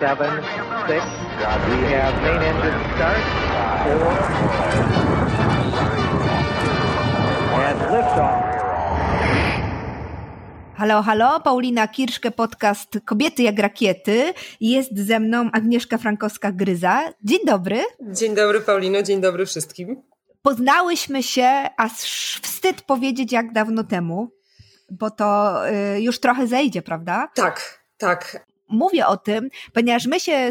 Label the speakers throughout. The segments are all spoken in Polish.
Speaker 1: seven, six. We have main engine start. Four. And liftoff.
Speaker 2: Halo, halo, Paulina Kirszke, podcast Kobiety jak rakiety. Jest ze mną Agnieszka Frankowska-Gryza. Dzień dobry.
Speaker 3: Dzień dobry, Paulino, dzień dobry wszystkim.
Speaker 2: Poznałyśmy się, aż wstyd powiedzieć jak dawno temu, bo to y, już trochę zejdzie, prawda?
Speaker 3: Tak, tak
Speaker 2: mówię o tym, ponieważ my się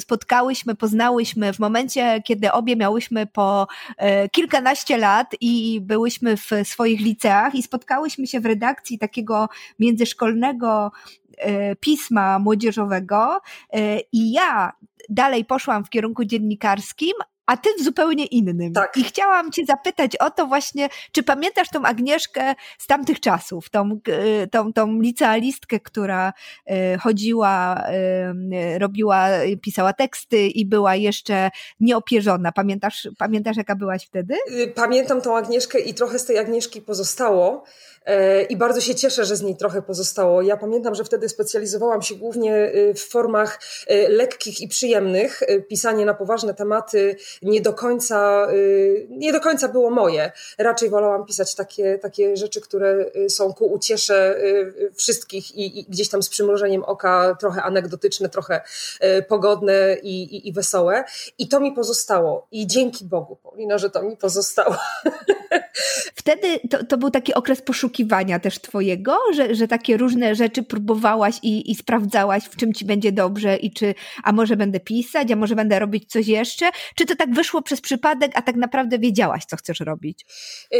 Speaker 2: spotkałyśmy, poznałyśmy w momencie, kiedy obie miałyśmy po e, kilkanaście lat i byłyśmy w swoich liceach i spotkałyśmy się w redakcji takiego międzyszkolnego e, pisma młodzieżowego e, i ja dalej poszłam w kierunku dziennikarskim, a ty w zupełnie innym.
Speaker 3: Tak.
Speaker 2: I chciałam cię zapytać o to właśnie, czy pamiętasz tą Agnieszkę z tamtych czasów, tą, e, tą, tą licealistkę, która e, chodziła, e, robiła, pisała teksty i była jeszcze nieopierzona. Pamiętasz, pamiętasz jaka byłaś wtedy?
Speaker 3: Y, pamiętam tą Agnieszkę i trochę z tej Agnieszki pozostało. E, I bardzo się cieszę, że z niej trochę pozostało. Ja pamiętam, że wtedy specjalizowałam się głównie y, w formach y, lekkich i przyjemnych. Pisanie na poważne tematy nie do końca, nie do końca było moje. Raczej wolałam pisać takie, takie rzeczy, które są ku uciesze wszystkich i, i gdzieś tam z przymrużeniem oka, trochę anegdotyczne, trochę pogodne i, i, i wesołe. I to mi pozostało. I dzięki Bogu, Paulina, że to mi pozostało.
Speaker 2: Wtedy to, to był taki okres poszukiwania też twojego, że, że takie różne rzeczy próbowałaś i, i sprawdzałaś, w czym ci będzie dobrze i czy, a może będę pisać, a może będę robić coś jeszcze? Czy to tak wyszło przez przypadek, a tak naprawdę wiedziałaś, co chcesz robić?
Speaker 3: Yy,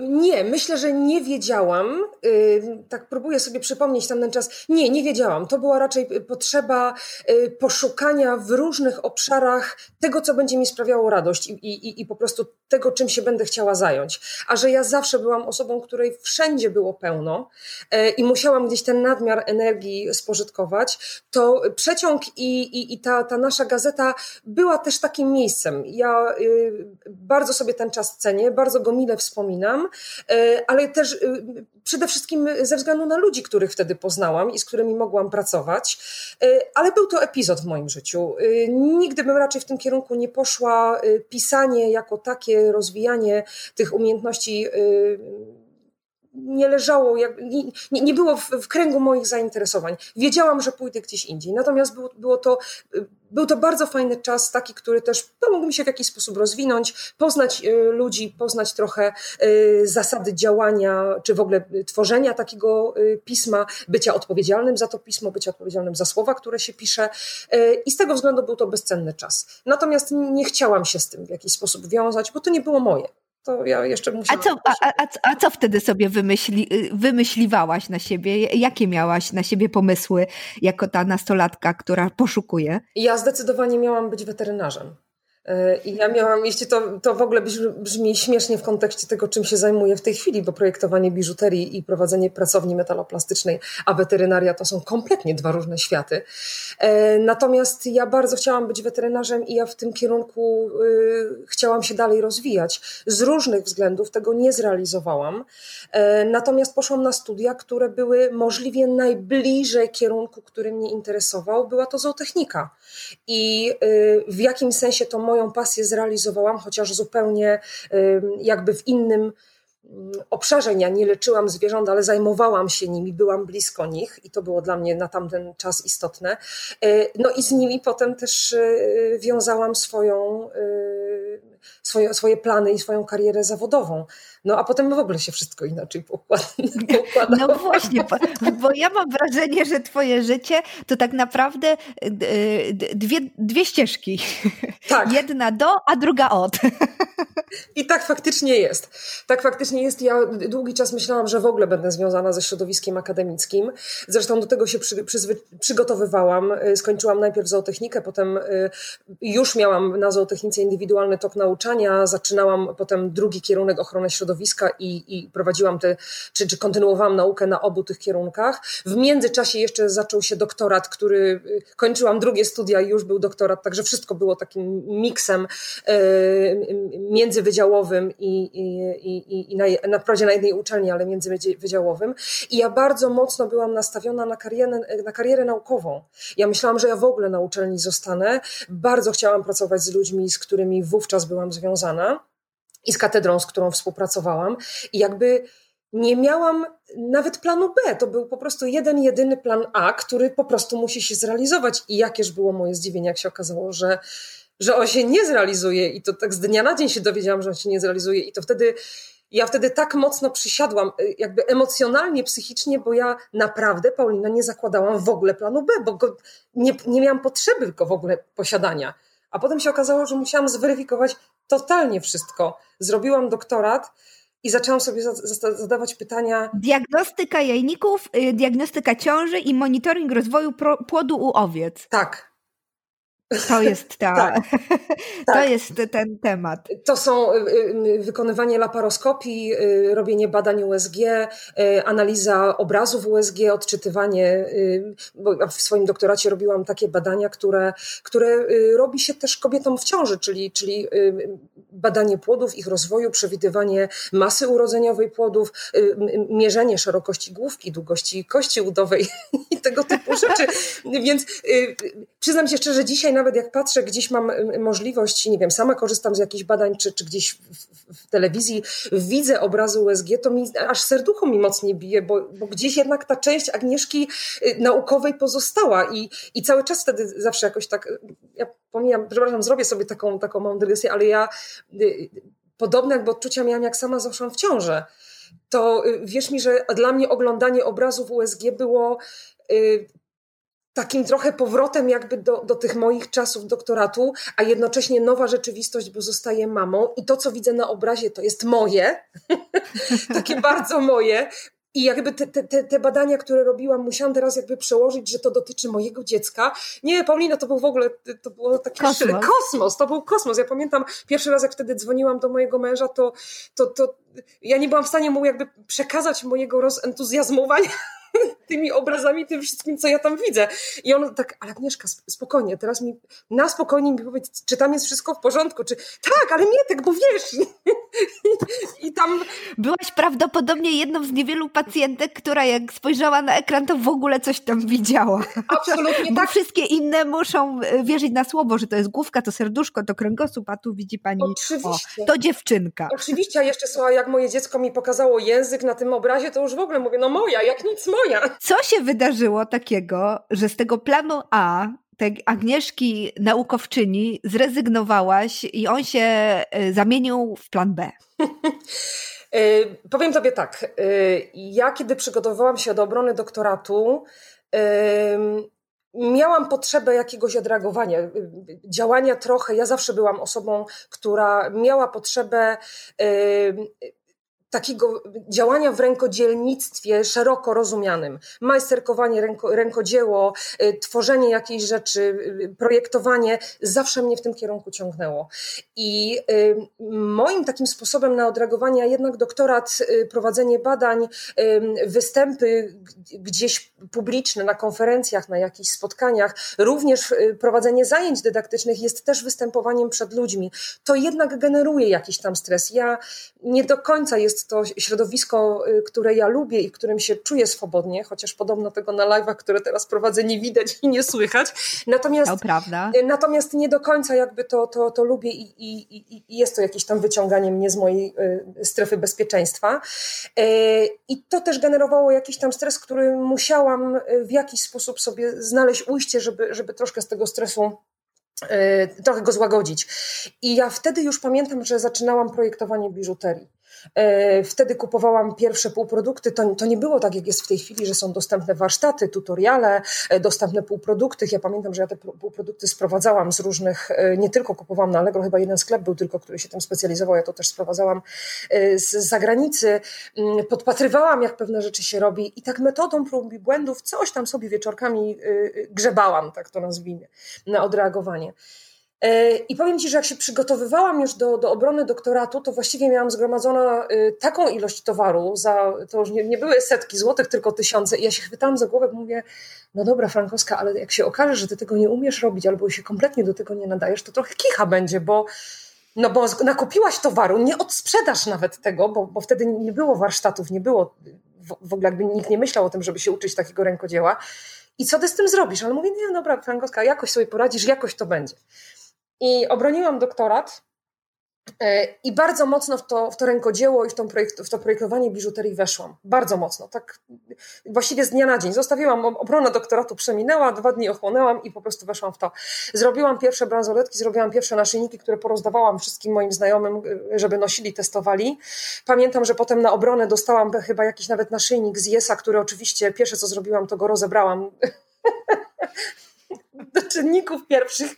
Speaker 3: nie, myślę, że nie wiedziałam. Yy, tak próbuję sobie przypomnieć tamten czas. Nie, nie wiedziałam. To była raczej potrzeba yy, poszukania w różnych obszarach tego, co będzie mi sprawiało radość i, i, i po prostu tego, czym się będę chciała zająć a że ja zawsze byłam osobą, której wszędzie było pełno e, i musiałam gdzieś ten nadmiar energii spożytkować, to przeciąg i, i, i ta, ta nasza gazeta była też takim miejscem. Ja y, bardzo sobie ten czas cenię, bardzo go mile wspominam, e, ale też y, przede wszystkim ze względu na ludzi, których wtedy poznałam i z którymi mogłam pracować, e, ale był to epizod w moim życiu. Nigdy bym raczej w tym kierunku nie poszła. Pisanie jako takie, rozwijanie tych umiejętności, umiejętności y, nie leżało, nie, było w, w, kręgu moich zainteresowań. Wiedziałam, że pójdę gdzieś indziej. Natomiast był, było to, y, był to bardzo fajny czas, taki, który też pomógł mi się w jakiś sposób rozwinąć, poznać y, ludzi, poznać trochę zasady działania, czy w ogóle tworzenia takiego pisma, bycia odpowiedzialnym za to pismo, bycia odpowiedzialnym za słowa, które się pisze. I z tego względu był to bezcenny czas. Natomiast nie chciałam się z tym w jakiś sposób wiązać, bo to nie było moje to ja jeszcze muszę.
Speaker 2: A co, a, a, a co wtedy sobie wymyśli, wymyśliwałaś na siebie? Jakie miałaś na siebie pomysły jako ta nastolatka, która poszukuje?
Speaker 3: Ja zdecydowanie miałam być weterynarzem. I ja miałam, jeśli to, to w ogóle brzmi śmiesznie w kontekście tego, czym się zajmuję w tej chwili, bo projektowanie biżuterii i prowadzenie pracowni metaloplastycznej, a weterynaria to są kompletnie dwa różne światy. E, natomiast ja bardzo chciałam być weterynarzem i ja w tym kierunku y, chciałam się dalej rozwijać. Z różnych względów tego nie zrealizowałam. E, natomiast poszłam na studia, które były możliwie najbliżej kierunku, który mnie interesował. Była to zootechnika. I y, w jakim sensie to moją pasję zrealizowałam, chociaż zupełnie jakby w innym obszarze. Ja nie leczyłam zwierząt, ale zajmowałam się nimi, byłam blisko nich i to było dla mnie na tamten czas istotne. E, no i z nimi potem też e, wiązałam swoją, e, swoje, swoje plany i swoją karierę zawodową. No a potem w ogóle się wszystko inaczej pokłada.
Speaker 2: No właśnie, bo, ja mam wrażenie, że twoje życie to tak naprawdę dwie, dwie ścieżki. Tak. Jedna do, a druga od.
Speaker 3: I tak faktycznie jest. Tak faktycznie jest. Ja długi czas myślałam, że w ogóle będę związana ze środowiskiem akademickim. Zresztą do tego się przy, przygotowywałam. E, skończyłam najpierw zootechnikę, potem e, już miałam na zootechnice indywidualny tok nauczania, zaczynałam potem drugi kierunek ochrony środowiska i, i prowadziłam te, czy, czy kontynuowałam naukę na obu tych kierunkach. W międzyczasie jeszcze zaczął się doktorat, który kończyłam drugie studia i już był doktorat, także wszystko było takim miksem międzywydziałowym i, i, i, i na, na, na jednej uczelni, ale międzywydziałowym. I ja bardzo mocno byłam nastawiona na karierę, na karierę naukową. Ja myślałam, że ja w ogóle na uczelni zostanę. Bardzo chciałam pracować z ludźmi, z którymi wówczas byłam związana i z katedrą, z którą współpracowałam. I jakby nie miałam nawet planu B. To był po prostu jeden, jedyny plan A, który po prostu musi się zrealizować. I jakież było moje zdziwienie, jak się okazało, że, że on się nie zrealizuje. I to tak z dnia na dzień się dowiedziałam, że on się nie zrealizuje. I to wtedy ja wtedy tak mocno przysiadłam, y, jakby emocjonalnie, psychicznie, bo ja naprawdę, Paulina, nie zakładałam w ogóle planu B, bo go, nie, nie miałam potrzeby go w ogóle posiadania. A potem się okazało, że musiałam zweryfikować totalnie wszystko. Zrobiłam doktorat i zaczęłam sobie zadawać pytania.
Speaker 2: Diagnostyka jajników, y, diagnostyka ciąży i monitoring rozwoju płodu u owiec.
Speaker 3: Tak,
Speaker 2: to jest ta, tak, to tak. jest ten temat.
Speaker 3: To są y, y, wykonywanie laparoskopii, y, robienie badań USG, analiza obrazów USG, odczytywanie, bo w swoim doktoracie robiłam takie badania, które, które robi się też kobietom w ciąży, czyli, czyli badanie płodów, ich rozwoju, przewidywanie masy urodzeniowej płodów, mierzenie szerokości główki, długości kości udowej i tego typu rzeczy. Więc przyznam się szczerze, dzisiaj nawet jak patrzę, gdzieś mam możliwość, nie wiem, sama korzystam z jakichś badań, czy, czy gdzieś w, w telewizji widzę obrazy USG, to mi aż serducho mi mocniej bije, bo, bo gdzieś jednak ta część Agnieszki y, naukowej pozostała i, i cały czas wtedy zawsze jakoś tak, ja pomijam, przepraszam, zrobię sobie taką, taką małą dygresję, ale ja y, podobne jakby odczucia miałam, jak sama zaszłam w ciążę. To y, wierz mi, że dla mnie oglądanie obrazów USG było takim trochę powrotem jakby do, do tych moich czasów doktoratu, a jednocześnie nowa rzeczywistość, bo zostaję mamą i to, co widzę na obrazie, to jest moje, takie bardzo moje. I jakby te, te, te badania, które robiłam, musiałam teraz jakby przełożyć, że to dotyczy mojego dziecka. Nie, Paulina, to był w ogóle, to było taki
Speaker 2: kosmos.
Speaker 3: kosmos, to był kosmos. Ja pamiętam pierwszy raz, jak wtedy dzwoniłam do mojego męża, to, to, to ja nie byłam w stanie mu jakby przekazać mojego rozentuzjazmowania tymi obrazami, tym wszystkim, co ja tam widzę. I on tak, ale Agnieszka, spokojnie, teraz mi, na spokojnie mi powiedz, czy tam jest wszystko w porządku, czy tak, ale nie tak, bo wiesz. I, I, tam...
Speaker 2: Byłaś prawdopodobnie jedną z niewielu pacjentek, która jak spojrzała na ekran, to w ogóle coś tam widziała.
Speaker 3: Absolutnie
Speaker 2: bo
Speaker 3: tak.
Speaker 2: wszystkie inne muszą e, wierzyć na słowo, że to jest główka, to serduszko, to kręgosłup, a tu widzi pani, Oczywiście. O, to dziewczynka.
Speaker 3: Oczywiście, a jeszcze słuchaj, jak moje dziecko mi pokazało język na tym obrazie, to już w ogóle mówię, no moja, jak nic moja moja.
Speaker 2: Co się wydarzyło takiego, że z tego planu A tej Agnieszki naukowczyni zrezygnowałaś i on się e, zamienił w plan B?
Speaker 3: E, powiem tobie tak. E, ja, kiedy przygotowywałam się do obrony doktoratu, miałam potrzebę jakiegoś odreagowania, działania trochę. Ja zawsze byłam osobą, która miała potrzebę takiego działania w rękodzielnictwie szeroko rozumianym. Majsterkowanie, ręko, rękodzieło, y, tworzenie jakiejś rzeczy, y, projektowanie, zawsze mnie w tym kierunku ciągnęło. I y, moim takim sposobem na odreagowanie, a jednak doktorat, prowadzenie badań, występy gdzieś publiczne, na konferencjach, na jakichś spotkaniach, również prowadzenie zajęć dydaktycznych jest też występowaniem przed ludźmi. To jednak generuje jakiś tam stres. Ja nie do końca jest to środowisko, y, które ja lubię i w którym się czuję swobodnie, chociaż podobno tego na live'ach, które teraz prowadzę, nie widać i nie słychać. Natomiast,
Speaker 2: to prawda.
Speaker 3: Y, natomiast nie do końca jakby to, to, to lubię i, i, i jest to jakieś tam wyciąganie mnie z mojej y, strefy bezpieczeństwa. I to też generowało jakiś tam stres, który musiałam w jakiś sposób sobie znaleźć ujście, żeby, żeby troszkę z tego stresu trochę go złagodzić. I ja wtedy już pamiętam, że zaczynałam projektowanie biżuterii. E, wtedy kupowałam pierwsze półprodukty. To, to nie było tak, jak jest w tej chwili, że są dostępne warsztaty, tutoriale, e, dostępne półprodukty. Ja pamiętam, że ja te półprodukty sprowadzałam z różnych, e, nie tylko kupowałam na Allegro, chyba jeden sklep był tylko, który się tym specjalizował. Ja to też sprowadzałam z zagranicy. Mm, podpatrywałam, jak pewne rzeczy się robi i tak metodą prób i błędów coś tam sobie wieczorkami grzebałam, tak to nazwijmy, na odreagowanie. E, I powiem Ci, że jak się przygotowywałam już do, do obrony doktoratu, to właściwie miałam zgromadzoną y, taką ilość towaru, za, to już nie, nie, były setki złotych, tylko tysiące. I ja się chwytałam za głowę, bo mówię, no dobra Frankowska, ale jak się okaże, że Ty tego nie umiesz robić albo się kompletnie do tego nie nadajesz, to trochę kicha będzie, bo no bo nakupiłaś towaru, nie odsprzedasz nawet tego, bo, bo wtedy nie było warsztatów, nie było, w, w ogóle jakby nikt nie myślał o tym, żeby się uczyć takiego rękodzieła. I co ty z tym zrobisz? Ale mówię, nie, dobra, Frankowska, jakoś sobie poradzisz, jakoś to będzie. I obroniłam doktorat e, i bardzo mocno w to, w to rękodzieło i w, projekt, w to projektowanie biżuterii weszłam. Bardzo mocno. Tak właściwie z dnia na dzień. Zostawiłam obronę doktoratu, przeminęła, dwa dni ochłonęłam i po prostu weszłam w to. Zrobiłam pierwsze bransoletki, zrobiłam pierwsze naszyjniki, które porozdawałam wszystkim moim znajomym, e, żeby nosili, testowali. Pamiętam, że potem na obronę dostałam chyba jakiś nawet naszyjnik z Jesa, który oczywiście pierwsze co zrobiłam, to go rozebrałam do czynników pierwszych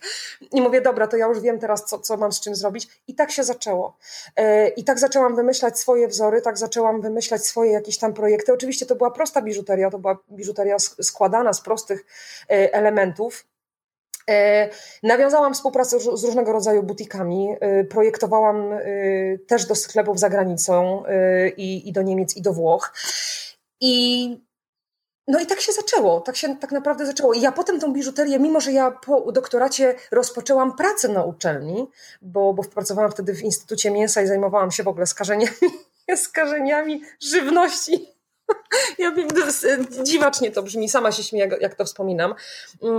Speaker 3: i mówię, dobra, to ja już wiem teraz, co, co mam z czym zrobić. I tak się zaczęło. E, I tak zaczęłam wymyślać swoje wzory, tak zaczęłam wymyślać swoje jakieś tam projekty. Oczywiście to była prosta biżuteria, to była biżuteria składana z prostych e, elementów. E, nawiązałam współpracę z różnego rodzaju butikami, projektowałam też do sklepów za granicą i, i do Niemiec, i do Włoch. I no i tak się zaczęło, tak się tak naprawdę zaczęło. I ja potem tą biżuterię, mimo że ja po doktoracie rozpoczęłam pracę na uczelni, bo, bo pracowałam wtedy w Instytucie Mięsa i zajmowałam się w ogóle skażeniami, skażeniami żywności. Ja wiem, dziwacznie to brzmi, sama się śmieję, jak, to wspominam.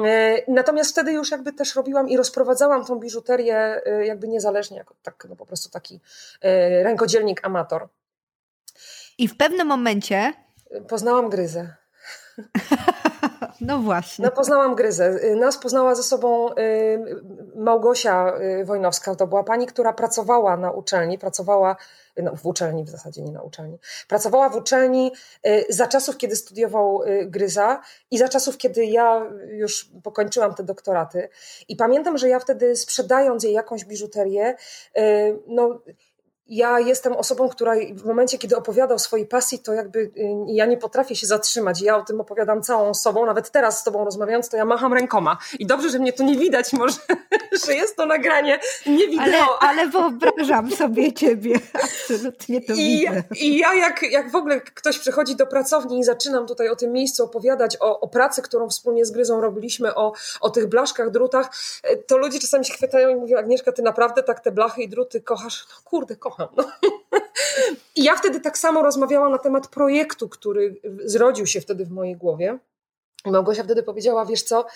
Speaker 3: E, natomiast wtedy już jakby też robiłam i rozprowadzałam tą biżuterię e, jakby niezależnie, jako tak, no po prostu taki e, rękodzielnik amator.
Speaker 2: I w pewnym momencie
Speaker 3: poznałam gryzę.
Speaker 2: No właśnie.
Speaker 3: No poznałam Gryzę. Nas poznała ze sobą y, Małgosia y, Wojnowska. To była pani, która pracowała na uczelni, pracowała no, w uczelni w zasadzie, nie na uczelni. Pracowała w uczelni y, za czasów, kiedy studiował Gryza i za czasów, kiedy ja już pokończyłam te doktoraty. I pamiętam, że ja wtedy sprzedając jej jakąś biżuterię, no ja jestem osobą, która w momencie, kiedy opowiada o swojej pasji, to jakby y, ja nie potrafię się zatrzymać. Ja o tym opowiadam całą sobą, nawet teraz z tobą rozmawiając, to ja macham rękoma. I dobrze, że mnie tu nie widać może, że jest to nagranie, nie wideo.
Speaker 2: Ale, ale wyobrażam sobie ciebie, absolutnie to I, widzę.
Speaker 3: I ja jak, jak w ogóle ktoś przychodzi do pracowni i zaczynam tutaj o tym miejscu opowiadać, o, o pracy, którą wspólnie z Gryzą robiliśmy, o, o tych blaszkach, drutach, e, to ludzie czasami się chwytają i mówią, Agnieszka, ty naprawdę tak te blachy i druty kochasz? No kurde, kocham kocham. I ja wtedy tak samo rozmawiałam na temat projektu, który zrodził się wtedy w mojej głowie. Małgosia wtedy powiedziała, wiesz co,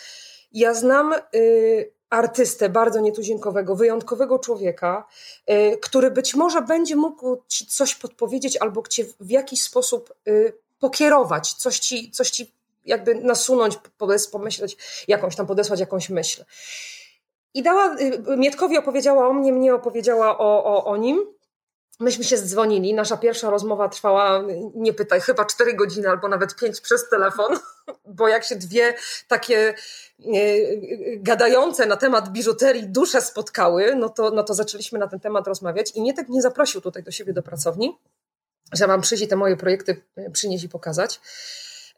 Speaker 3: ja znam y, artystę bardzo nietuzinkowego, wyjątkowego człowieka, y, który być może będzie mógł ci coś podpowiedzieć albo cię w jakiś sposób y, pokierować, coś ci, coś ci jakby nasunąć, pomyśleć, jakąś tam podesłać jakąś myśl. I dała, y, Mietkowi opowiedziała o mnie, mnie opowiedziała o, o, o nim. Myśmy się dzwonili, nasza pierwsza rozmowa trwała, nie pytaj, chyba 4 godziny albo nawet 5 przez telefon, bo jak się dwie takie e, gadające na temat biżuterii dusze spotkały, no to, no to zaczęliśmy na ten temat rozmawiać i mnie tak nie zaprosił tutaj do siebie do pracowni, że mam przyjść i te moje projekty e, przynieść i pokazać.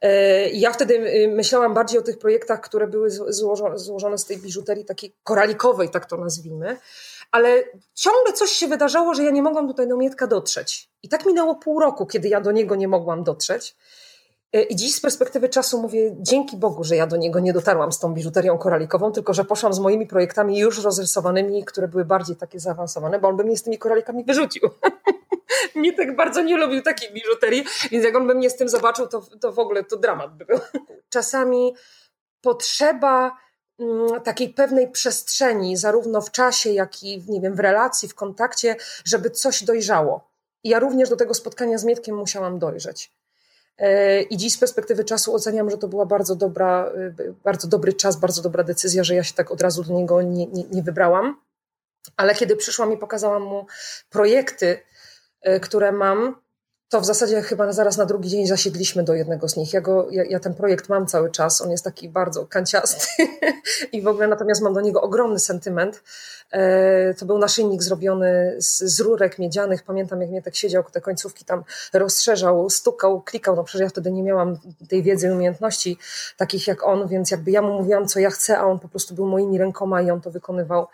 Speaker 3: E, ja wtedy myślałam bardziej o tych projektach, które były złożone, złożone z tej biżuterii takiej koralikowej, tak to nazwijmy ale ciągle coś się wydarzało, że ja nie mogłam tutaj do Mietka dotrzeć. I tak minęło pół roku, kiedy ja do niego nie mogłam dotrzeć. E, I dziś z perspektywy czasu mówię, dzięki Bogu, że ja do niego nie dotarłam z tą biżuterią koralikową, tylko że poszłam z moimi projektami już rozrysowanymi, które były bardziej takie zaawansowane, bo on by mnie z tymi koralikami wyrzucił. mnie tak bardzo nie lubił takiej biżuterii, więc jak on by mnie z tym zobaczył, to, to w ogóle to dramat by był. Czasami potrzeba takiej pewnej przestrzeni, zarówno w czasie, jak i nie wiem, w relacji, w kontakcie, żeby coś dojrzało. I ja również do tego spotkania z Mietkiem musiałam dojrzeć. E, I dziś z perspektywy czasu oceniam, że to była bardzo dobra, e, bardzo dobry czas, bardzo dobra decyzja, że ja się tak od razu do niego nie, nie, nie wybrałam. Ale kiedy przyszłam i pokazałam mu projekty, e, które mam, to w zasadzie chyba zaraz na drugi dzień zasiedliśmy do jednego z nich. Ja, go, ja, ja ten projekt mam cały czas, on jest taki bardzo kanciasty i w ogóle natomiast mam do niego ogromny sentyment. E, to był naszyjnik zrobiony z, z rurek miedzianych. Pamiętam, jak mnie tak siedział, te końcówki tam rozszerzał, stukał, klikał. No przecież ja wtedy nie miałam tej wiedzy i umiejętności takich jak on, więc jakby ja mu mówiłam, co ja chcę, a on po prostu był moimi rękoma i on to wykonywał.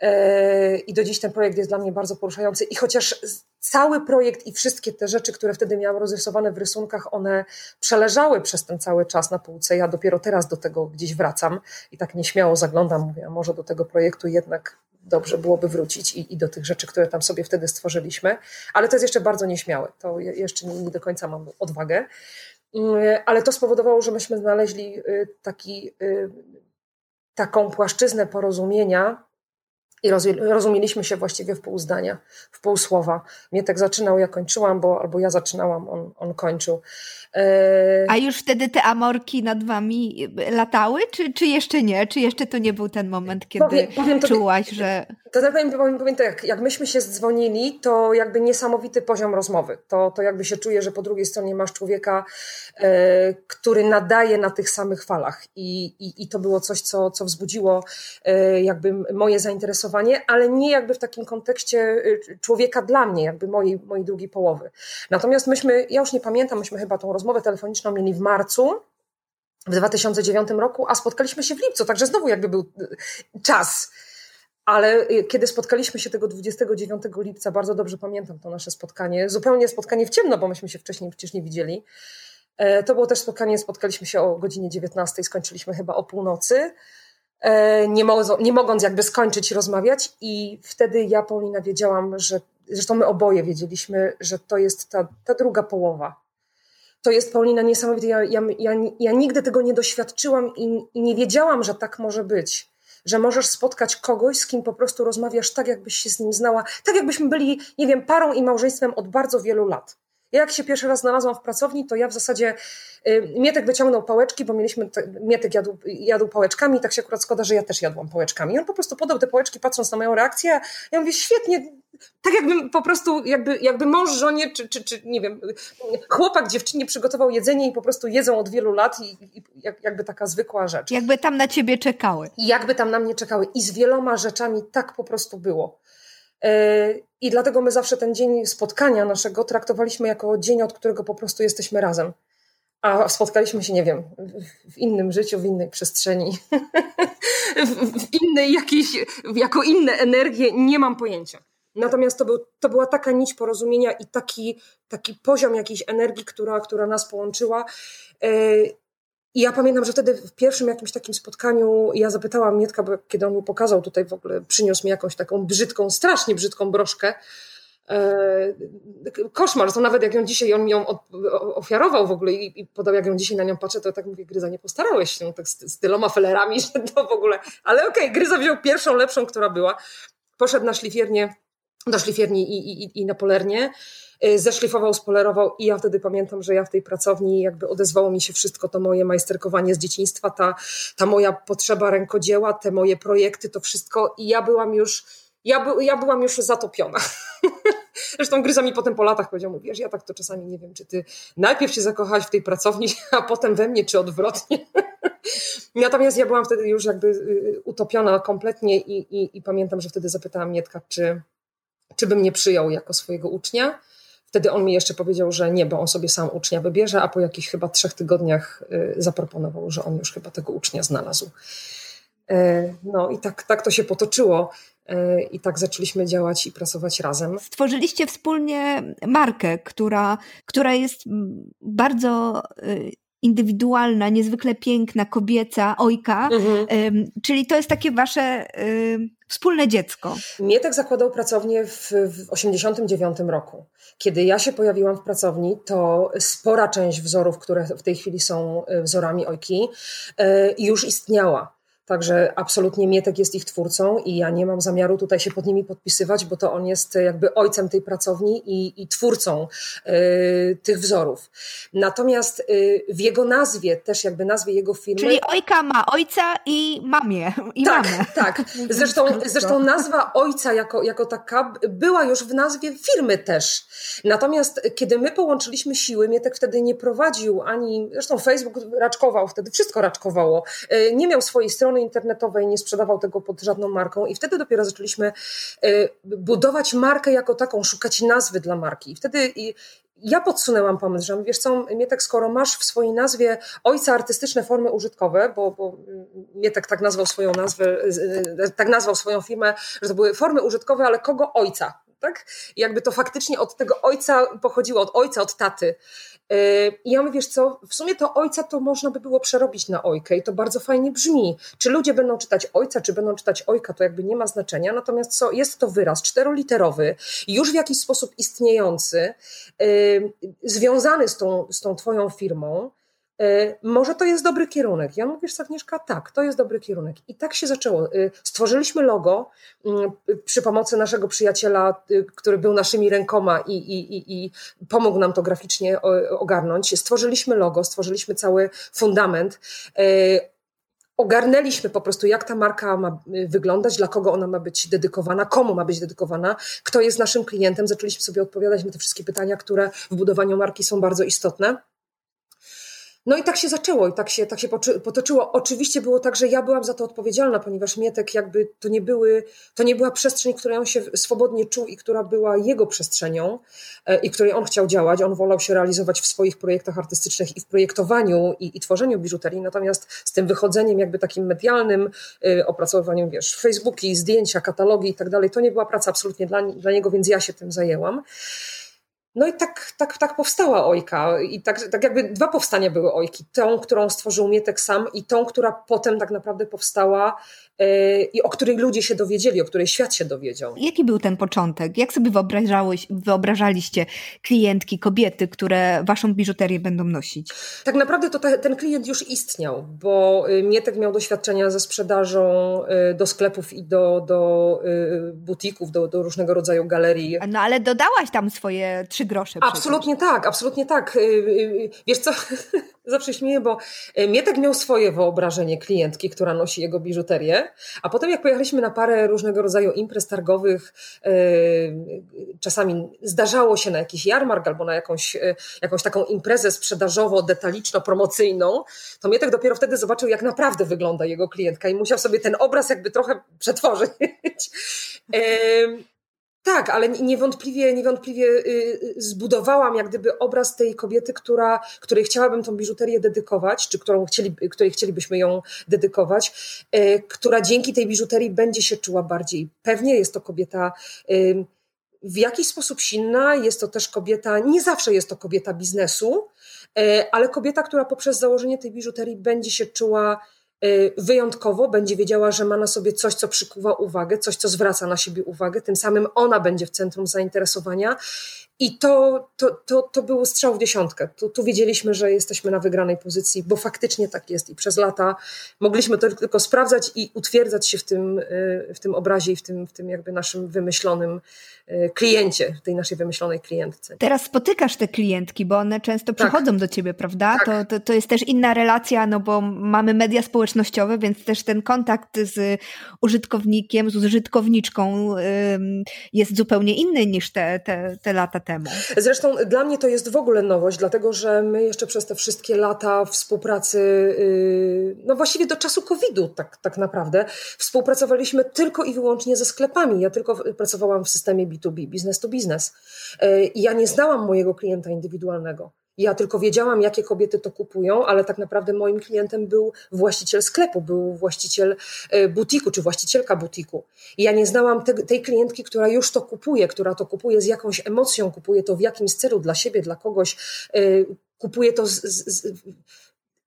Speaker 3: E, I do dziś ten projekt jest dla mnie bardzo poruszający. I chociaż cały projekt i wszystkie te rzeczy, które wtedy miałam rozrysowane w rysunkach, one przeleżały przez ten cały czas na półce. Ja dopiero teraz do tego gdzieś wracam i tak nieśmiało zaglądam, mówię, a może do tego projektu jednak dobrze byłoby wrócić i, i do tych rzeczy, które tam sobie wtedy stworzyliśmy. Ale to jest jeszcze bardzo nieśmiałe. To jeszcze nie, nie do końca mam odwagę. Mm, ale to spowodowało, że myśmy znaleźli y, taki, taką płaszczyznę porozumienia, i rozumieliśmy się właściwie w pół zdania, w pół słowa. Mnie tak zaczynał, ja kończyłam, bo albo ja zaczynałam, on, on kończył.
Speaker 2: E... A już wtedy te amorki nad wami latały, czy, czy jeszcze nie? Czy jeszcze to nie był ten moment, kiedy powiem, powiem czułaś, że...
Speaker 3: To tak powiem, tak, jak myśmy się dzwonili, to jakby niesamowity poziom rozmowy. To, to jakby się czuje, że po drugiej stronie masz człowieka, e, który nadaje na tych samych falach. I, i, i to było coś, co, co wzbudziło e, jakby moje zainteresowanie, ale nie jakby w takim kontekście e, człowieka dla mnie, jakby mojej, mojej drugiej połowy. Natomiast myśmy, ja już nie pamiętam, myśmy chyba tą rozmowę telefoniczną mieli w marcu, w 2009 roku, a spotkaliśmy się w lipcu, także znowu jakby był e, czas ale y, kiedy spotkaliśmy się tego 29 lipca, bardzo dobrze pamiętam to nasze spotkanie, zupełnie spotkanie w ciemno, bo myśmy się wcześniej przecież nie widzieli. E, to było też spotkanie, spotkaliśmy się o godzinie 19, skończyliśmy chyba o północy, e, nie, mo nie mogąc jakby skończyć rozmawiać i wtedy ja, Paulina, wiedziałam, że, zresztą my oboje wiedzieliśmy, że to jest ta, ta druga połowa. To jest, Paulina, niesamowite. Ja, ja, ja, ja nigdy tego nie doświadczyłam i, i nie wiedziałam, że tak może być że możesz spotkać kogoś, z kim po prostu rozmawiasz tak, jakbyś się z nim znała, tak jakbyśmy byli, nie wiem, parą i małżeństwem od bardzo wielu lat. Ja jak się pierwszy raz znalazłam w pracowni, to ja w zasadzie y, Mietek wyciągnął pałeczki, bo mieliśmy, Mietek jadł, jadł pałeczkami i tak się akurat składa, że ja też jadłam pałeczkami. I on po prostu podał te pałeczki patrząc na moją reakcję. Ja mówię, świetnie, tak jakby po prostu, jakby, jakby mąż żonie, czy, czy, czy nie wiem, chłopak dziewczynie przygotował jedzenie i po prostu jedzą od wielu lat i, i jakby taka zwykła rzecz.
Speaker 2: Jakby tam na ciebie czekały.
Speaker 3: I jakby tam na mnie czekały. I z wieloma rzeczami tak po prostu było. E, I dlatego my zawsze ten dzień spotkania naszego traktowaliśmy jako dzień, od którego po prostu jesteśmy razem. A spotkaliśmy się, nie wiem, w innym życiu, w innej przestrzeni, w innej jakiejś, jako inne energie, nie mam pojęcia. Natomiast to, był, to była taka nić porozumienia i taki, taki poziom jakiejś energii, która, która nas połączyła. E, I ja pamiętam, że wtedy w pierwszym jakimś takim spotkaniu ja zapytałam Mietka, bo kiedy on mi pokazał tutaj w ogóle, przyniósł mi jakąś taką brzydką, strasznie brzydką broszkę, e, koszmar, to nawet jak ją dzisiaj, on mi ją ofiarował w ogóle i, podał, jak ją dzisiaj na nią patrzę, to tak mówię, Gryza, nie postarałeś się tak z, z tyloma felerami, że to w ogóle, ale okej, okay, Gryza wziął pierwszą, lepszą, która była, poszedł na szlifiernię do szlifierni i, i, i na polernie, y, zeszlifował, spolerował i ja wtedy pamiętam, że ja w tej pracowni jakby odezwało mi się wszystko to moje majsterkowanie z dzieciństwa, ta, ta moja potrzeba rękodzieła, te moje projekty, to wszystko i ja byłam już, ja, by, ja byłam już zatopiona. Zresztą Gryza mi potem po latach powiedział, mówisz, ja tak to czasami nie wiem, czy ty najpierw się zakochałaś w tej pracowni, a potem we mnie, czy odwrotnie. Natomiast ja byłam wtedy już jakby y, utopiona kompletnie i, i, i pamiętam, że wtedy zapytałam Mietka, czy, czy by mnie przyjął jako swojego ucznia. Wtedy on mi jeszcze powiedział, że nie, bo on sobie sam ucznia wybierze, a po jakichś chyba trzech tygodniach y, zaproponował, że on już chyba tego ucznia znalazł. E, no i tak, tak to się potoczyło. E, I tak zaczęliśmy działać i pracować razem.
Speaker 2: Stworzyliście wspólnie markę, która, która jest bardzo y, indywidualna, niezwykle piękna, kobieca, ojka, mhm. czyli to jest takie wasze wspólne dziecko.
Speaker 3: Mietek zakładał pracownię w, w 89 roku. Kiedy ja się pojawiłam w pracowni, to spora część wzorów, które w tej chwili są y, wzorami ojki, y, już istniała. Także absolutnie Mietek jest ich twórcą i ja nie mam zamiaru tutaj się pod nimi podpisywać, bo to on jest jakby ojcem tej pracowni i, i twórcą y, tych wzorów. Natomiast y, w jego nazwie, też jakby nazwie jego firmy.
Speaker 2: Czyli Ojka ma ojca i mamie. I
Speaker 3: tak,
Speaker 2: mamę.
Speaker 3: tak. Zresztą, zresztą nazwa ojca jako, jako taka była już w nazwie firmy też. Natomiast kiedy my połączyliśmy siły, Mietek wtedy nie prowadził ani, zresztą Facebook raczkował wtedy, wszystko raczkowało. Nie miał swojej strony internetowej, nie sprzedawał tego pod żadną marką i wtedy dopiero zaczęliśmy e, budować markę jako taką, szukać nazwy dla marki. I wtedy ja podsunęłam pomysł, że wiesz co, Mietek, skoro masz w swojej nazwie ojca artystyczne formy użytkowe, bo, bo Mietek tak nazwał swoją nazwę, tak nazwał swoją firmę, że to były formy użytkowe, ale kogo ojca? Tak? I jakby to faktycznie od tego ojca pochodziło, od ojca, od taty. Yy, I ja mówię, wiesz co, w sumie to ojca to można by było przerobić na ojkę i to bardzo fajnie brzmi. Czy ludzie będą czytać ojca, czy będą czytać ojka, to jakby nie ma znaczenia. Natomiast co, jest to wyraz czteroliterowy, już w jakiś sposób istniejący, yy, związany z tą, z tą twoją firmą. E, może to jest dobry kierunek. Ja mówię, Agnieszka, tak, to jest dobry kierunek. I tak się zaczęło. E, stworzyliśmy logo mm, przy pomocy naszego przyjaciela, e, który był naszymi rękoma i, i, i, i pomógł nam to graficznie ogarnąć. Stworzyliśmy logo, stworzyliśmy cały fundament ogarnęliśmy po prostu, jak ta marka ma wyglądać, dla kogo ona ma być dedykowana, komu ma być dedykowana, kto jest naszym klientem. Zaczęliśmy sobie odpowiadać na te wszystkie pytania, które w budowaniu marki są bardzo istotne. No i tak się zaczęło i tak się, tak się potoczyło. Oczywiście było tak, że ja byłam za to odpowiedzialna, ponieważ Mietek jakby to nie, były, to nie była przestrzeń, której on się swobodnie czuł i która była jego przestrzenią e, i której on chciał działać. On wolał się realizować w swoich projektach artystycznych i w projektowaniu i, i tworzeniu biżuterii, natomiast z tym wychodzeniem jakby takim medialnym, e, opracowywaniem, wiesz, Facebooki, zdjęcia, katalogi i tak dalej, to nie była praca absolutnie dla, dla niego, więc ja się tym zajęłam. No i tak, tak, tak powstała Ojka. I tak, tak jakby dwa powstania były Ojki. Tą, którą stworzył Mietek sam i tą, która potem tak naprawdę powstała i o której ludzie się dowiedzieli, o której świat się dowiedział.
Speaker 2: Jaki był ten początek? Jak sobie wyobrażaliście klientki, kobiety, które waszą biżuterię będą nosić?
Speaker 3: Tak naprawdę to ta, ten klient już istniał, bo y, Mietek miał doświadczenia ze sprzedażą y, do sklepów i do, do y, butików, do, do różnego rodzaju galerii.
Speaker 2: No ale dodałaś tam swoje trzy grosze.
Speaker 3: Absolutnie przecież. tak, absolutnie tak. Wiesz co, zawsze śmieję, bo Mietek miał swoje wyobrażenie klientki, która nosi jego biżuterię, a potem jak pojechaliśmy na parę różnego rodzaju imprez targowych, czasami zdarzało się na jakiś jarmark albo na jakąś, jakąś taką imprezę sprzedażowo-detaliczno-promocyjną, to Mietek dopiero wtedy zobaczył, jak naprawdę wygląda jego klientka i musiał sobie ten obraz jakby trochę przetworzyć. Tak, ale niewątpliwie, niewątpliwie y, y, zbudowałam jak gdyby obraz tej kobiety, która, której chciałabym tą biżuterię dedykować, czy którą chcieli, której chcielibyśmy ją dedykować, y, która dzięki tej biżuterii będzie się czuła bardziej pewnie. Jest to kobieta w jakiś sposób silna, jest to też kobieta, nie zawsze jest to kobieta biznesu, ale kobieta, która poprzez założenie tej biżuterii będzie się czuła wyjątkowo będzie wiedziała, że ma na sobie coś, co przykuwa uwagę, coś, co zwraca na siebie uwagę, tym samym ona będzie w centrum zainteresowania i to, to, to, to był strzał w dziesiątkę. Tu, tu wiedzieliśmy, że jesteśmy na wygranej pozycji, bo faktycznie tak jest i przez lata mogliśmy to tylko sprawdzać i utwierdzać się w tym, y, w tym obrazie i w tym, w tym jakby naszym wymyślonym y, kliencie, tej naszej wymyślonej klientce.
Speaker 2: Teraz spotykasz te klientki, bo one często tak. przychodzą do ciebie, prawda?
Speaker 3: Tak.
Speaker 2: To, to, to jest też inna relacja, no bo mamy media społecznościowe, więc też ten kontakt z użytkownikiem, z użytkowniczką jest zupełnie inny niż te, te, te lata temu.
Speaker 3: Zresztą dla mnie to jest w ogóle nowość, dlatego że my jeszcze przez te wszystkie lata współpracy, y, no właściwie do czasu COVID-u tak, tak naprawdę, współpracowaliśmy tylko i wyłącznie ze sklepami. Ja tylko pracowałam w systemie B2B, business to business. Y, ja nie znałam mojego klienta indywidualnego. Ja tylko wiedziałam, jakie kobiety to kupują, ale tak naprawdę moim klientem był właściciel sklepu, był właściciel e, butiku czy właścicielka butiku. I ja nie znałam te, tej klientki, która już to kupuje, która to kupuje z jakąś emocją, kupuje to w jakimś celu dla siebie, dla kogoś, e, kupuje to z, z, z,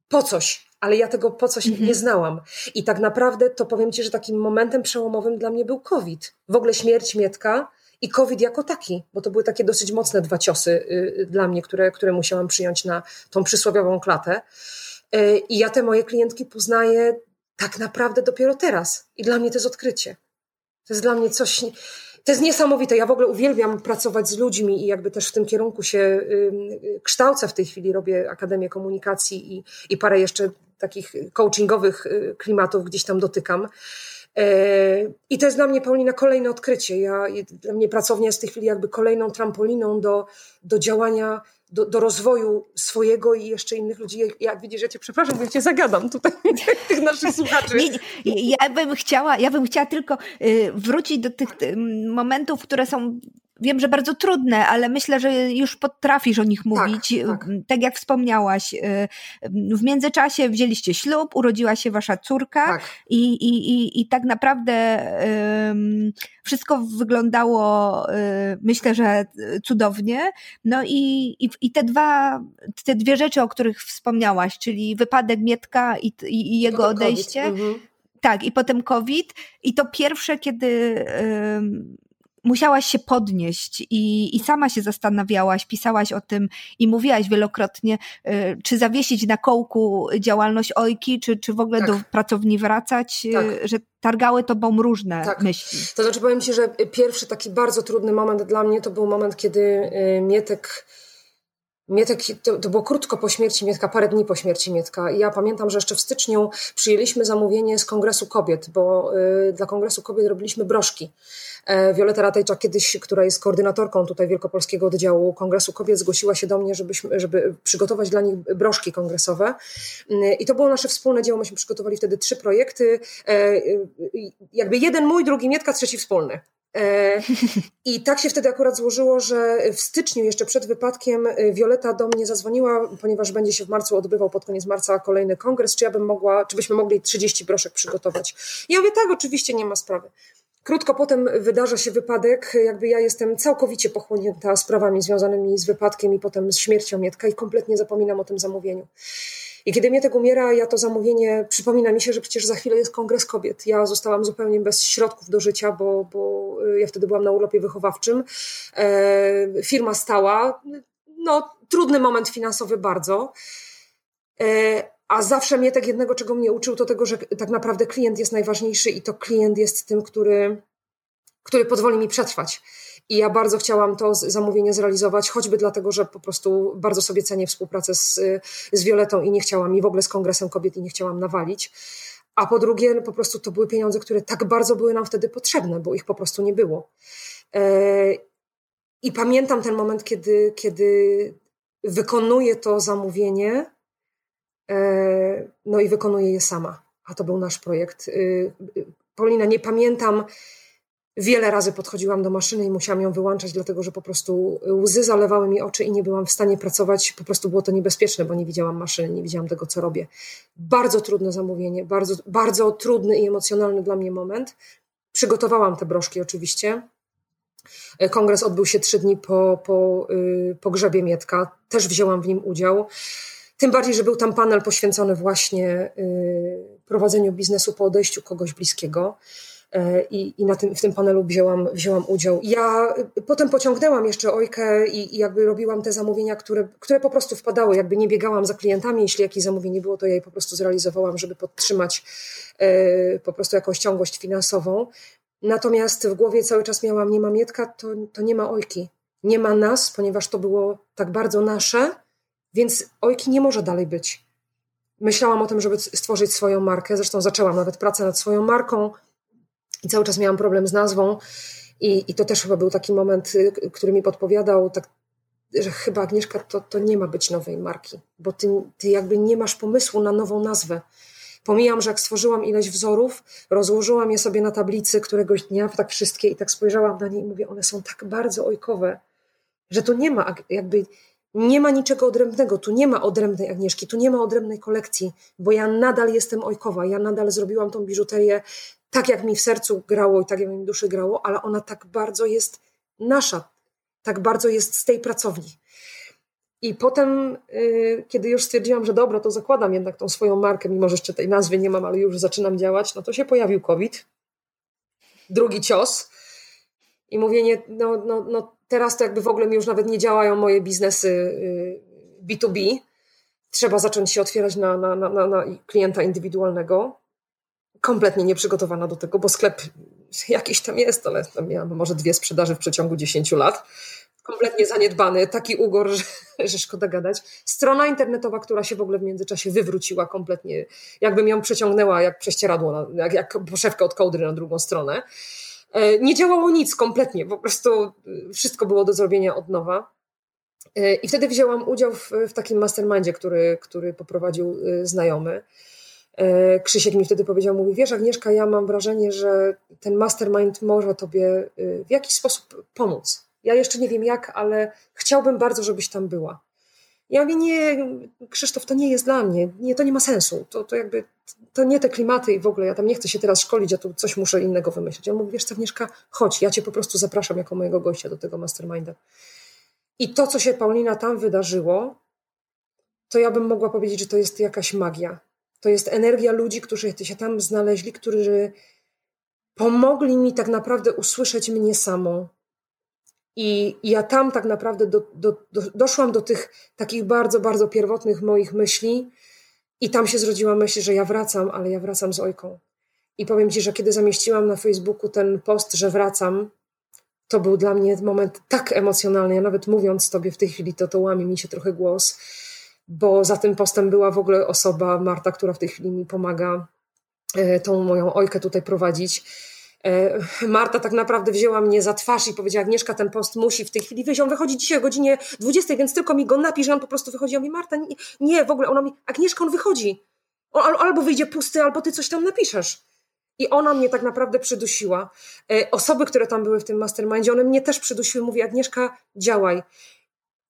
Speaker 3: po coś, ale ja tego po coś mhm. nie znałam. I tak naprawdę to powiem Ci, że takim momentem przełomowym dla mnie był COVID. W ogóle śmierć Mietka i COVID jako taki, bo to były takie dosyć mocne dwa ciosy y, y, dla mnie, które, które musiałam przyjąć na tą przysłowiową klatę. Y, I ja te moje klientki poznaję tak naprawdę dopiero teraz. I dla mnie to jest odkrycie. To jest dla mnie coś. To jest niesamowite. Ja w ogóle uwielbiam pracować z ludźmi i jakby też w tym kierunku się kształcę w tej chwili. Robię Akademię Komunikacji i, i parę jeszcze takich coachingowych klimatów gdzieś tam dotykam. E, I to jest dla mnie, Paulina, kolejne odkrycie. Ja, dla mnie pracownia jest w tej chwili jakby kolejną trampoliną do, do działania do, do rozwoju swojego i jeszcze innych ludzi. Jak widzisz, ja cię przepraszam, bo ja cię zagadam tutaj, tych naszych słuchaczy.
Speaker 2: ja bym chciała, ja bym chciała tylko y, wrócić do tych momentów, które są wiem, że bardzo trudne, ale myślę, że już potrafisz o nich tak, mówić. Tak, tak. tak jak wspomniałaś, y, w międzyczasie wzięliście ślub, urodziła się wasza córka tak. i, i, i, i tak naprawdę um, wszystko wyglądało, y, myślę, że cudownie. No i, i, i te dwa, te dwie rzeczy, o których wspomniałaś, czyli wypadek Mietka i, i, i jego odejście. Mhm. Tak, i potem COVID. I to pierwsze, kiedy musiałaś się podnieść i, i sama się zastanawiałaś, pisałaś o tym i mówiłaś wielokrotnie, y, czy zawiesić na kołku działalność Ojki, czy, czy w ogóle tak. do pracowni wracać, y, tak. że targały tobą różne tak. myśli.
Speaker 3: To znaczy powiem Ci, że pierwszy taki bardzo trudny moment dla mnie to był moment, kiedy y, Mietek Mietek, to, to, było krótko po śmierci Mietka, parę dni po śmierci Mietka. Ja pamiętam, że jeszcze w styczniu przyjęliśmy zamówienie z Kongresu Kobiet, bo y, dla Kongresu Kobiet robiliśmy broszki. E, Wioleta Ratejczak kiedyś, która jest koordynatorką tutaj Wielkopolskiego Oddziału Kongresu Kobiet, zgłosiła się do mnie, żebyśmy, żeby przygotować dla nich broszki kongresowe. Y, I to było nasze wspólne dzieło. Myśmy przygotowali wtedy trzy projekty. E, jakby jeden mój, drugi Mietka, trzeci wspólny. E, I tak się wtedy akurat złożyło, że w styczniu, jeszcze przed wypadkiem, Wioleta e, do mnie zadzwoniła, ponieważ będzie się w marcu odbywał pod koniec marca kolejny kongres, czy ja bym mogła, czy byśmy mogli 30 broszek przygotować. I ja mówię, tak, oczywiście nie ma sprawy. Krótko potem wydarza się wypadek, jakby ja jestem całkowicie pochłonięta sprawami związanymi z wypadkiem i potem z śmiercią Mietka i kompletnie zapominam o tym zamówieniu. I kiedy Mietek umiera, ja to zamówienie, przypomina mi się, że przecież za chwilę jest Kongres Kobiet. Ja zostałam zupełnie bez środków do życia, bo, bo y, ja wtedy byłam na urlopie wychowawczym. E, firma stała. No, trudny moment finansowy bardzo. E, a zawsze Mietek jednego, czego mnie uczył, to tego, że tak naprawdę klient jest najważniejszy i to klient jest tym, który, który pozwoli mi przetrwać. I ja bardzo chciałam to zamówienie zrealizować, choćby dlatego, że po prostu bardzo sobie cenię współpracę z, z Violetą i nie chciałam, i w ogóle z Kongresem Kobiet i nie chciałam nawalić. A po drugie, po prostu to były pieniądze, które tak bardzo były nam wtedy potrzebne, bo ich po prostu nie było. E, I pamiętam ten moment, kiedy, kiedy wykonuję to zamówienie, e, no i wykonuję je sama. A to był nasz projekt. Y, y, Paulina, nie pamiętam, Wiele razy podchodziłam do maszyny i musiałam ją wyłączać, dlatego że po prostu łzy zalewały mi oczy i nie byłam w stanie pracować. Po prostu było to niebezpieczne, bo nie widziałam maszyny, nie widziałam tego, co robię. Bardzo trudne zamówienie, bardzo, bardzo trudny i emocjonalny dla mnie moment. Przygotowałam te broszki oczywiście. Kongres odbył się trzy dni po, po yy, pogrzebie Mietka. Też wzięłam w nim udział. Tym bardziej, że był tam panel poświęcony właśnie yy, prowadzeniu biznesu po odejściu kogoś bliskiego. E, i, i na tym, w tym panelu wzięłam, wzięłam udział. Ja potem pociągnęłam jeszcze Ojkę i, i, jakby robiłam te zamówienia, które, które po prostu wpadały, jakby nie biegałam za klientami, jeśli jakieś zamówienie było, to ja je po prostu zrealizowałam, żeby podtrzymać e, po prostu jakąś ciągłość finansową. Natomiast w głowie cały czas miałam, nie ma Mietka, to, to nie ma Ojki. Nie ma nas, ponieważ to było tak bardzo nasze, więc Ojki nie może dalej być. Myślałam o tym, żeby stworzyć swoją markę, zresztą zaczęłam nawet pracę nad swoją marką, i cały czas miałam problem z nazwą. I, i to też chyba był taki moment, y, który mi podpowiadał, tak, że chyba Agnieszka, to, to nie ma być nowej marki, bo ty, ty jakby nie masz pomysłu na nową nazwę. Pomijam, że jak stworzyłam ileś wzorów, rozłożyłam je sobie na tablicy któregoś dnia, tak wszystkie i tak spojrzałam na nie i mówię, one są tak bardzo ojkowe, że tu nie ma jakby nie ma niczego odrębnego, tu nie ma odrębnej Agnieszki, tu nie ma odrębnej kolekcji, bo ja nadal jestem ojkowa, ja nadal zrobiłam tą biżuterię tak, jak mi w sercu grało i tak, jak mi w duszy grało, ale ona tak bardzo jest nasza, tak bardzo jest z tej pracowni. I potem, yy, kiedy już stwierdziłam, że dobra, to zakładam jednak tą swoją markę, mimo że jeszcze tej nazwy nie mam, ale już zaczynam działać, no to się pojawił COVID. Drugi cios. I mówienie, no, no, no teraz to jakby w ogóle mi już nawet nie działają moje biznesy yy, B2B. Trzeba zacząć się otwierać na, na, na, na klienta indywidualnego. Kompletnie nieprzygotowana do tego, bo sklep jakiś tam jest, ale tam miałam może dwie sprzedaży w przeciągu 10 lat. Kompletnie zaniedbany, taki ugor, że, że szkoda gadać. Strona internetowa, która się w ogóle w międzyczasie wywróciła kompletnie, jakbym ją przeciągnęła jak prześcieradło, jak, jak poszewkę od kołdry na drugą stronę. E, nie działało nic kompletnie, po prostu wszystko było do zrobienia od nowa. E, I wtedy wzięłam udział w, w takim mastermindzie, który, który poprowadził e, znajomy. E, Krzysiek mi wtedy powiedział, mówi, wiesz Agnieszka, ja mam wrażenie, że ten mastermind może tobie w jakiś sposób pomóc. Ja jeszcze nie wiem jak, ale chciałbym bardzo, żebyś tam była. Ja mówię, nie, Krzysztof, to nie jest dla mnie, nie, to nie ma sensu, to, to jakby, to nie te klimaty i w ogóle, ja tam nie chcę się teraz szkolić, ja tu coś muszę innego wymyślić. Ja mówię, wiesz Agnieszka, chodź, ja cię po prostu zapraszam jako mojego gościa do tego masterminda. I to, co się Paulina tam wydarzyło, to ja bym mogła powiedzieć, że to jest jakaś magia. To jest energia ludzi, którzy się tam znaleźli, którzy pomogli mi tak naprawdę usłyszeć mnie samą. I, ja tam tak naprawdę do, do, do, doszłam do tych takich bardzo, bardzo pierwotnych moich myśli, i tam się zrodziła myśl, że ja wracam, ale ja wracam z ojką. I powiem ci, że kiedy zamieściłam na Facebooku ten post, że wracam, to był dla mnie moment tak emocjonalny. Ja nawet mówiąc tobie w tej chwili, to to łamie mi się trochę głos, bo za tym postem była w ogóle osoba, Marta, która w tej chwili mi pomaga e, tą moją ojkę tutaj prowadzić. E, Marta tak naprawdę wzięła mnie za twarz i powiedziała, Agnieszka, ten post musi w tej chwili wyjść. On wychodzi dzisiaj o godzinie 20, więc tylko mi go napisz, on po prostu wychodzi. Ja mówię, Marta, nie, nie, w ogóle. Ona mi, Agnieszka, on wychodzi. Albo wyjdzie pusty, albo ty coś tam napiszesz. I ona mnie tak naprawdę przydusiła. E, osoby, które tam były w tym mastermindzie, one mnie też przydusiły. Mówi, Agnieszka, działaj.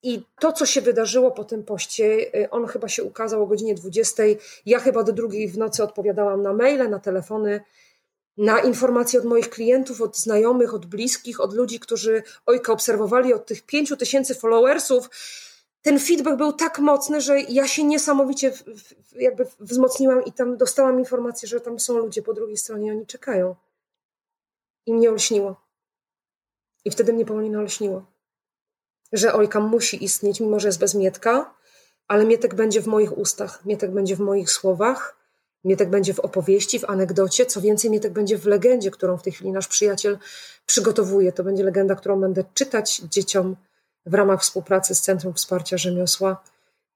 Speaker 3: I to, co się wydarzyło po tym poście, e, on chyba się ukazał o godzinie 20. Ja chyba do drugiej w nocy odpowiadałam na maile, na telefony, na informacje od moich klientów, od znajomych, od bliskich, od ludzi, którzy ojka obserwowali, od tych pięciu tysięcy followersów ten feedback był tak mocny, że ja się niesamowicie jakby wzmocniłam i tam dostałam informację, że tam są ludzie po drugiej stronie, oni czekają. I mnie olśniło. I wtedy mnie Paulina olśniło. Że Ojka musi istnieć, mimo że jest bez Mietka, ale Mietek będzie w moich ustach, Mietek będzie w moich słowach, Mietek będzie w opowieści, w anegdocie, co więcej, Mietek będzie w legendzie, którą w tej chwili nasz przyjaciel przygotowuje. To będzie legenda, którą będę czytać dzieciom, w ramach współpracy z Centrum Wsparcia Rzemiosła,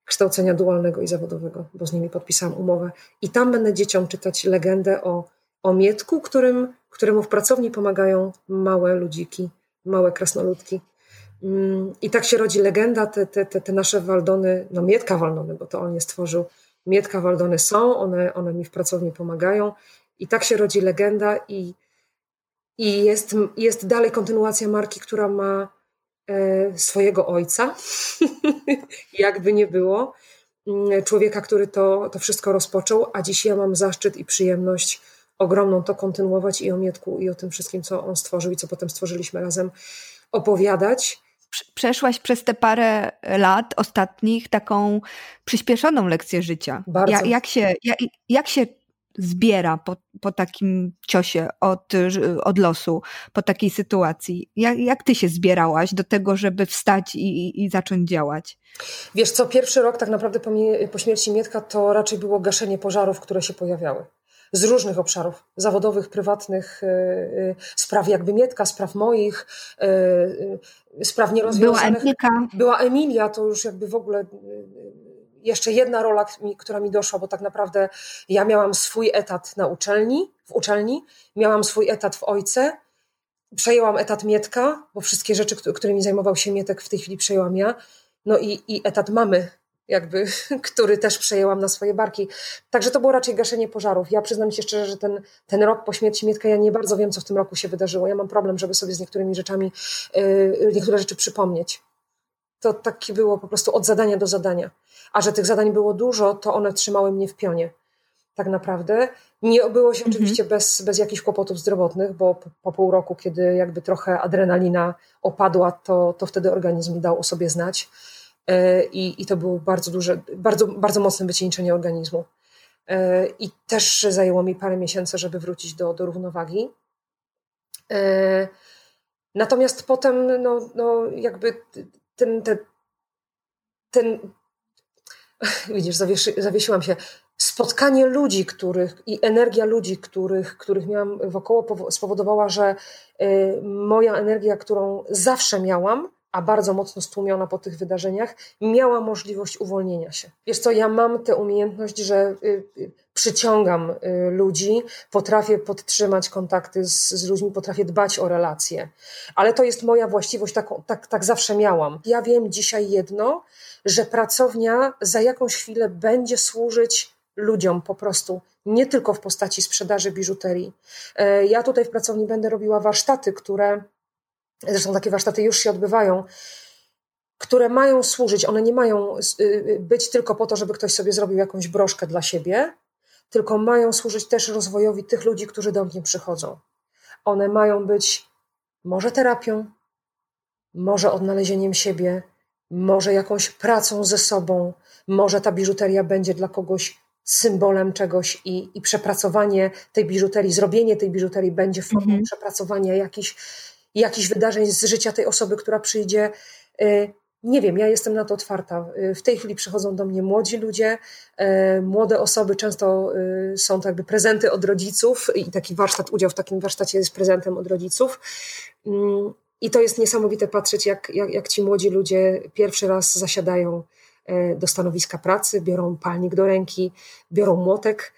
Speaker 3: kształcenia dualnego i zawodowego, bo z nimi podpisałam umowę. I tam będę dzieciom czytać legendę o, o Mietku, którym, któremu w pracowni pomagają małe ludziki, małe krasnoludki. Mm, I tak się rodzi legenda, te, te, te, te nasze Waldony, no Mietka Waldony, bo to on je stworzył. Mietka Waldony są, one, one mi w pracowni pomagają. I tak się rodzi legenda i, i jest, jest dalej kontynuacja marki, która ma E, swojego ojca, jakby nie było, mm, człowieka, który to, to wszystko rozpoczął, a dziś ja mam zaszczyt i przyjemność ogromną to kontynuować i o Mietku, i o tym wszystkim, co on stworzył i co potem stworzyliśmy razem, opowiadać.
Speaker 2: Przeszłaś przez te parę lat ostatnich taką przyspieszoną lekcję życia.
Speaker 3: Bardzo.
Speaker 2: Ja, jak, się, jak, jak się zbiera po, po takim ciosie od, od losu, po takiej sytuacji? Jak, jak ty się zbierałaś do tego, żeby wstać i, i zacząć działać?
Speaker 3: Wiesz co, pierwszy rok tak naprawdę po, po śmierci Mietka to raczej było gaszenie pożarów, które się pojawiały z różnych obszarów zawodowych, prywatnych, yy, spraw jakby Mietka, spraw moich, yy, spraw nierozwiązanych.
Speaker 2: Była Emilka.
Speaker 3: Była Emilia, to już jakby w ogóle jeszcze jedna rola, która mi doszła, bo tak naprawdę ja miałam swój etat na uczelni, w uczelni, miałam swój etat w ojce, przejęłam etat Mietka, bo wszystkie rzeczy, którymi zajmował się Mietek w tej chwili przejęłam ja, no i, i etat mamy, jakby, który też przejęłam na swoje barki. Także to było raczej gaszenie pożarów. Ja przyznam się szczerze, że ten, ten rok po śmierci Mietka, ja nie bardzo wiem, co w tym roku się wydarzyło. Ja mam problem, żeby sobie z niektórymi rzeczami, yy, niektóre rzeczy przypomnieć. To takie było po prostu od zadania do zadania. A że tych zadań było dużo, to one trzymały mnie w pionie. Tak naprawdę. Nie obyło się mhm. oczywiście bez, bez jakichś kłopotów zdrowotnych, bo po, po, pół roku, kiedy jakby trochę adrenalina opadła, to, to wtedy organizm dał o sobie znać. E, I, I to było bardzo duże, bardzo, bardzo mocne wycieńczenie organizmu. E, I też zajęło mi parę miesięcy, żeby wrócić do, do równowagi. E, natomiast potem, no, no jakby ten, ten, ten widzisz, zawiesi, zawiesiłam się. spotkanie ludzi, których i energia ludzi, których, których miałam wokoło, spowodowała, że moja energia, którą zawsze miałam, a bardzo mocno stłumiona po tych wydarzeniach, miała możliwość uwolnienia się. Wiesz co, ja mam tę umiejętność, że y, y, przyciągam ludzi, potrafię podtrzymać kontakty z, z, ludźmi, potrafię dbać o relacje. Ale to jest moja właściwość, tak, tak, tak zawsze miałam. Ja wiem dzisiaj jedno, że pracownia za jakąś chwilę będzie służyć ludziom po prostu, nie tylko w postaci sprzedaży biżuterii. E, ja tutaj w pracowni będę robiła warsztaty, które, zresztą takie warsztaty już się odbywają, które mają służyć, one nie mają y, y, być tylko po to, żeby ktoś sobie zrobił jakąś broszkę dla siebie, tylko mają służyć też rozwojowi tych ludzi, którzy do mnie przychodzą. One mają być może terapią, może odnalezieniem siebie, może jakąś pracą ze sobą, może ta biżuteria będzie dla kogoś symbolem czegoś i, i przepracowanie tej biżuterii, zrobienie tej biżuterii będzie formą mhm. przepracowania jakichś, jakichś wydarzeń z życia tej osoby, która przyjdzie. Y, nie wiem, ja jestem na to otwarta. Y, w tej chwili przychodzą do mnie młodzi ludzie, y, młode osoby, często są to jakby prezenty od rodziców i taki warsztat, udział w takim warsztacie jest prezentem od rodziców. Mm, I to jest niesamowite patrzeć, jak, jak, jak ci młodzi ludzie pierwszy raz zasiadają do stanowiska pracy, biorą palnik do ręki, biorą młotek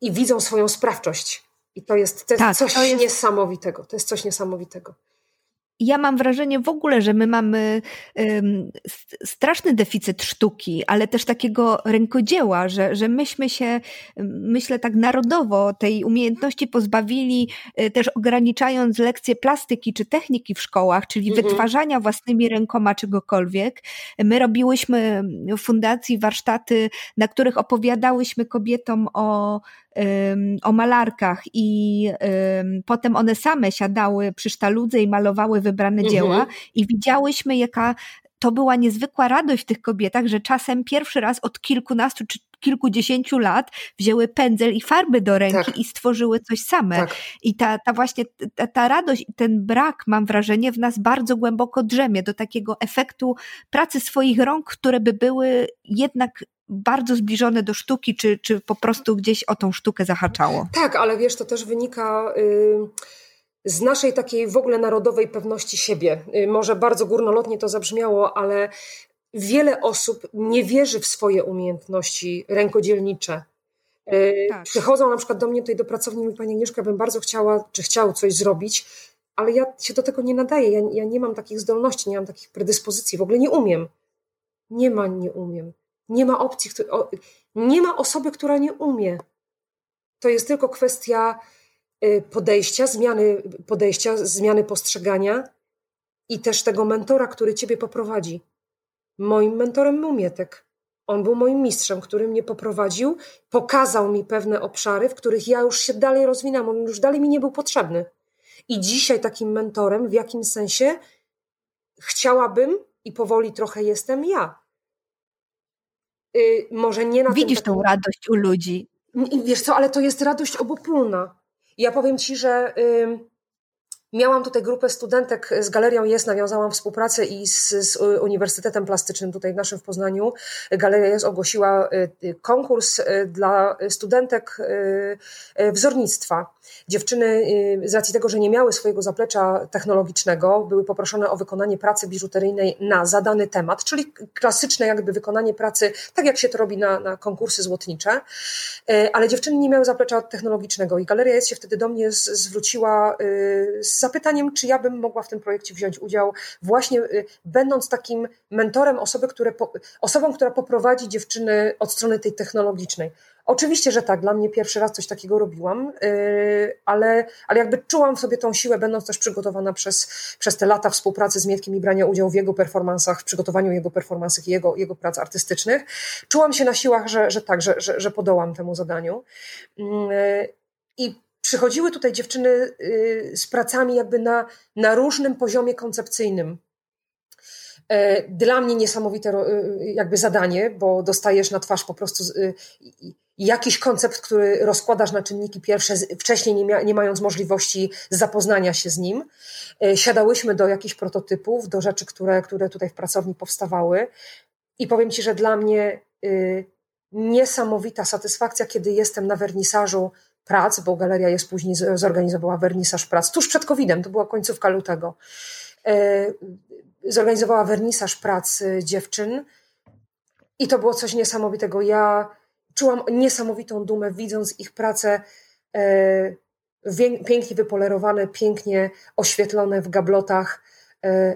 Speaker 3: i widzą swoją sprawczość. I to jest, to jest tak, coś to jest... niesamowitego. To jest coś niesamowitego
Speaker 2: ja mam wrażenie w ogóle, że my mamy um, straszny deficyt sztuki, ale też takiego rękodzieła, że, że myśmy się, myślę tak narodowo, tej umiejętności pozbawili, e, też ograniczając lekcje plastyki czy techniki w szkołach, czyli mhm. wytwarzania własnymi rękoma czegokolwiek. My robiłyśmy w fundacji warsztaty, na których opowiadałyśmy kobietom o o malarkach i potem one same siadały przy sztaludze i malowały wybrane mhm. dzieła i widziałyśmy jaka to była niezwykła radość w tych kobietach, że czasem pierwszy raz od kilkunastu czy kilkudziesięciu lat wzięły pędzel i farby do ręki tak. i stworzyły coś same. Tak. I ta, ta właśnie ta, ta radość, ten brak, mam wrażenie, w nas bardzo głęboko drzemie do takiego efektu pracy swoich rąk, które by były jednak bardzo zbliżone do sztuki, czy, czy po prostu gdzieś o tą sztukę zahaczało.
Speaker 3: Tak, ale wiesz, to też wynika. Yy z naszej takiej w ogóle narodowej pewności siebie. Y, może bardzo górnolotnie to zabrzmiało, ale wiele osób nie wierzy w swoje umiejętności rękodzielnicze. Y, tak. Przychodzą na przykład do mnie tutaj do pracowni i Pani Agnieszka, bym bardzo chciała, czy chciał coś zrobić, ale ja się do tego nie nadaję. Ja, ja nie mam takich zdolności, nie mam takich predyspozycji, w ogóle nie umiem. Nie ma, nie umiem. Nie ma opcji, nie ma osoby, która nie umie. To jest tylko kwestia y, podejścia, zmiany podejścia, zmiany postrzegania i też tego mentora, który ciebie poprowadzi. Moim mentorem był Mietek. On był moim mistrzem, który mnie poprowadził, pokazał mi pewne obszary, w których ja już się dalej rozwinęłam. On już dalej mi nie był potrzebny. I dzisiaj takim mentorem w jakim sensie chciałabym i powoli trochę jestem ja.
Speaker 2: Yy, może nie na Widzisz tą radość u ludzi.
Speaker 3: Wiesz co, ale to jest radość obopólna. Ja powiem ci, że. Yy Miałam tutaj grupę studentek z Galerią Jest, nawiązałam współpracę i z, z, Uniwersytetem Plastycznym tutaj naszym w Poznaniu. Galeria Jest ogłosiła y, konkurs y, dla studentek y, wzornictwa. Dziewczyny z racji tego, że nie miały swojego zaplecza technologicznego, były poproszone o wykonanie pracy biżuteryjnej na zadany temat, czyli klasyczne jakby wykonanie pracy, tak jak się to robi na, na konkursy złotnicze, ale dziewczyny nie miały zaplecza technologicznego i Galeria Jest się wtedy do mnie zwróciła z z zapytaniem, czy ja bym mogła w tym projekcie wziąć udział, właśnie y, będąc takim mentorem osoby, które, osobą, która poprowadzi dziewczyny od strony tej technologicznej. Oczywiście, że tak, dla mnie pierwszy raz coś takiego robiłam, y, ale, ale jakby czułam w sobie tą siłę, będąc też przygotowana przez, przez te lata współpracy z Mietkiem i brania udziału w jego performansach, w przygotowaniu jego performansów i jego, jego prac artystycznych. Czułam się na siłach, że, że tak, że, że, że podołam temu zadaniu. Mm, y, I przychodziły tutaj dziewczyny y, z pracami jakby na, na różnym poziomie koncepcyjnym. E, dla mnie niesamowite y, jakby zadanie, bo dostajesz na twarz po prostu y, jakiś koncept, który rozkładasz na czynniki pierwsze, wcześniej nie, mia, nie mając możliwości zapoznania się z nim. E, siadałyśmy do jakichś prototypów, do rzeczy, które, które tutaj w pracowni powstawały. I powiem Ci, że dla mnie niesamowita satysfakcja, kiedy jestem na wernisażu prac, bo galeria jest później zorganizowała wernisaż prac tuż przed COVID-em, to była końcówka lutego. E, zorganizowała wernisaż prac e, dziewczyn i to było coś niesamowitego. Ja czułam niesamowitą dumę, widząc ich pracę e, pięknie wypolerowane, pięknie oświetlone w gablotach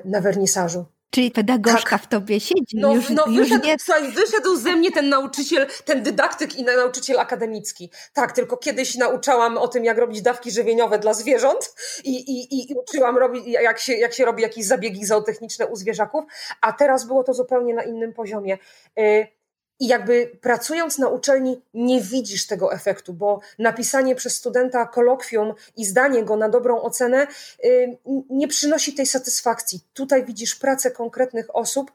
Speaker 3: na wernisażu.
Speaker 2: Czyli pedagogzka tak. w tobie siedzi.
Speaker 3: No, już, no już wyszedł, nie... słuchaj, wyszedł ze mnie ten nauczyciel, ten dydaktyk i nauczyciel akademicki. Tak, tylko kiedyś nauczałam o tym, jak robić dawki żywieniowe dla zwierząt i, i, i uczyłam robić, jak się, jak się robi jakieś zabiegi zootechniczne u zwierzaków, a teraz było to zupełnie na innym poziomie. Y, i jakby pracując na uczelni nie widzisz tego efektu, bo napisanie przez studenta kolokwium i zdanie go na dobrą ocenę y, nie przynosi tej satysfakcji. Tutaj widzisz pracę konkretnych osób,